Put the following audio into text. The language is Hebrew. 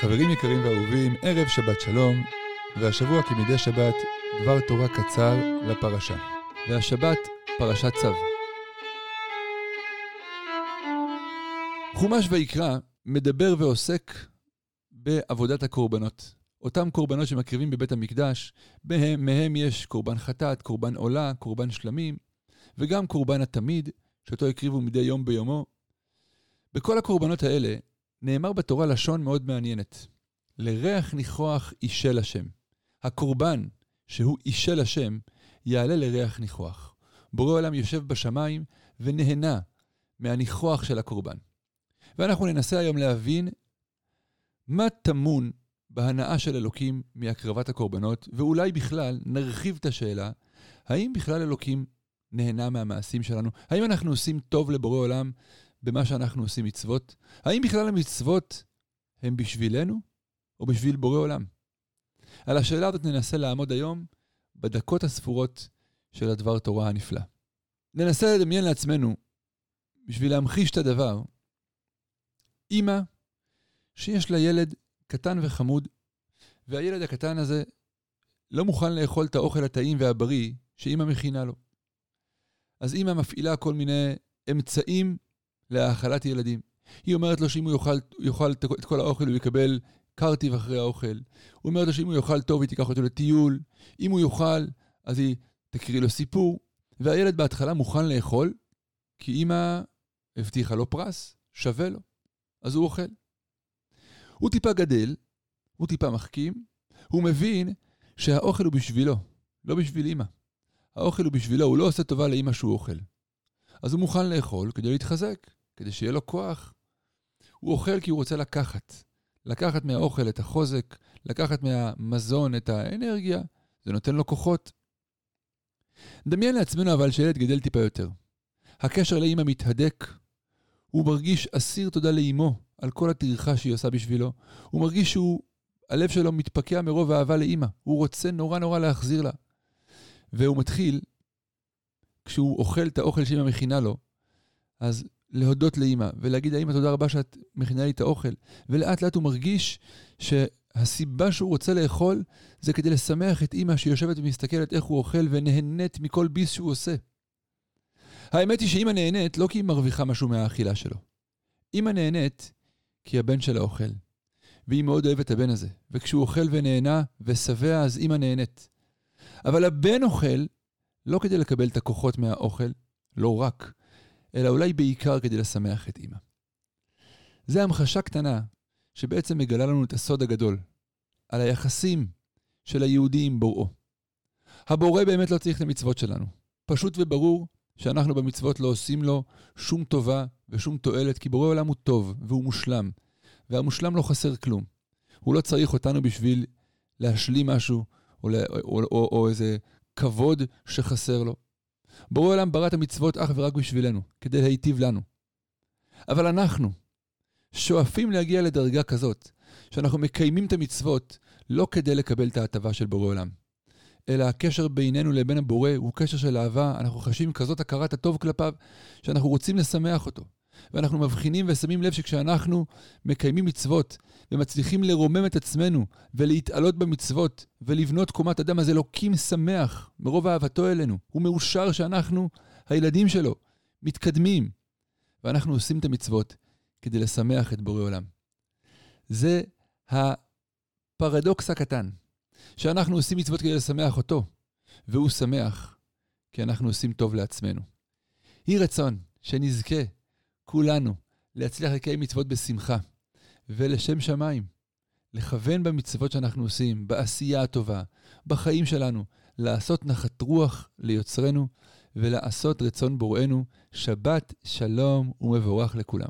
חברים יקרים ואהובים, ערב שבת שלום, והשבוע כמדי שבת, דבר תורה קצר לפרשה. והשבת, פרשת צו. חומש ויקרא מדבר ועוסק בעבודת הקורבנות. אותם קורבנות שמקריבים בבית המקדש, מהם, מהם יש קורבן חטאת, קורבן עולה, קורבן שלמים, וגם קורבן התמיד, שאותו הקריבו מדי יום ביומו. בכל הקורבנות האלה נאמר בתורה לשון מאוד מעניינת. לריח ניחוח אישל השם. הקורבן, שהוא אישל השם, יעלה לריח ניחוח. בורא עולם יושב בשמיים ונהנה מהניחוח של הקורבן. ואנחנו ננסה היום להבין מה טמון בהנאה של אלוקים מהקרבת הקורבנות, ואולי בכלל נרחיב את השאלה, האם בכלל אלוקים נהנה מהמעשים שלנו? האם אנחנו עושים טוב לבורא עולם במה שאנחנו עושים מצוות? האם בכלל המצוות הם בשבילנו או בשביל בורא עולם? על השאלה הזאת ננסה לעמוד היום בדקות הספורות של הדבר תורה הנפלא. ננסה לדמיין לעצמנו, בשביל להמחיש את הדבר, אימא שיש לה ילד קטן וחמוד, והילד הקטן הזה לא מוכן לאכול את האוכל הטעים והבריא שאימא מכינה לו. אז אימא מפעילה כל מיני אמצעים להאכלת ילדים. היא אומרת לו שאם הוא יאכל, יאכל את כל האוכל, הוא יקבל קרטיב אחרי האוכל. הוא אומרת לו שאם הוא יאכל טוב, היא תיקח אותו לטיול. אם הוא יאכל, אז היא תקריא לו סיפור. והילד בהתחלה מוכן לאכול, כי אימא הבטיחה לו פרס, שווה לו. אז הוא אוכל. הוא טיפה גדל, הוא טיפה מחכים, הוא מבין שהאוכל הוא בשבילו, לא בשביל אימא. האוכל הוא בשבילו, הוא לא עושה טובה לאימא שהוא אוכל. אז הוא מוכן לאכול כדי להתחזק. כדי שיהיה לו כוח. הוא אוכל כי הוא רוצה לקחת. לקחת מהאוכל את החוזק, לקחת מהמזון את האנרגיה, זה נותן לו כוחות. דמיין לעצמנו אבל שילד גדל טיפה יותר. הקשר לאימא מתהדק, הוא מרגיש אסיר תודה לאימו על כל הטרחה שהיא עושה בשבילו. הוא מרגיש שהוא, הלב שלו מתפקע מרוב אהבה לאימא. הוא רוצה נורא נורא להחזיר לה. והוא מתחיל, כשהוא אוכל את האוכל שאימא מכינה לו, אז להודות לאימא ולהגיד לאימא תודה רבה שאת מכינה לי את האוכל. ולאט לאט הוא מרגיש שהסיבה שהוא רוצה לאכול זה כדי לשמח את אימא שיושבת ומסתכלת איך הוא אוכל ונהנית מכל ביס שהוא עושה. האמת היא שאימא נהנית לא כי היא מרוויחה משהו מהאכילה שלו. אימא נהנית כי הבן שלה אוכל. והיא מאוד אוהבת את הבן הזה. וכשהוא אוכל ונהנה ושבע, אז אימא נהנית. אבל הבן אוכל לא כדי לקבל את הכוחות מהאוכל, לא רק, אלא אולי בעיקר כדי לשמח את אימא. זה המחשה קטנה שבעצם מגלה לנו את הסוד הגדול, על היחסים של היהודי עם בוראו. הבורא באמת לא צריך את המצוות שלנו. פשוט וברור שאנחנו במצוות לא עושים לו שום טובה ושום תועלת, כי בורא עולם הוא טוב והוא מושלם, והמושלם לא חסר כלום. הוא לא צריך אותנו בשביל להשלים משהו, או, או, או, או איזה כבוד שחסר לו. בורא עולם ברא את המצוות אך ורק בשבילנו, כדי להיטיב לנו. אבל אנחנו שואפים להגיע לדרגה כזאת, שאנחנו מקיימים את המצוות לא כדי לקבל את ההטבה של בורא עולם, אלא הקשר בינינו לבין הבורא הוא קשר של אהבה, אנחנו חשים כזאת הכרת הטוב כלפיו, שאנחנו רוצים לשמח אותו. ואנחנו מבחינים ושמים לב שכשאנחנו מקיימים מצוות ומצליחים לרומם את עצמנו ולהתעלות במצוות ולבנות קומת אדם, אז אלוקים שמח מרוב אהבתו אלינו. הוא מאושר שאנחנו, הילדים שלו, מתקדמים. ואנחנו עושים את המצוות כדי לשמח את בורא עולם. זה הפרדוקס הקטן, שאנחנו עושים מצוות כדי לשמח אותו, והוא שמח כי אנחנו עושים טוב לעצמנו. יהי רצון שנזכה כולנו, להצליח לקיים מצוות בשמחה, ולשם שמיים, לכוון במצוות שאנחנו עושים, בעשייה הטובה, בחיים שלנו, לעשות נחת רוח ליוצרנו, ולעשות רצון בוראנו, שבת שלום ומבורך לכולם.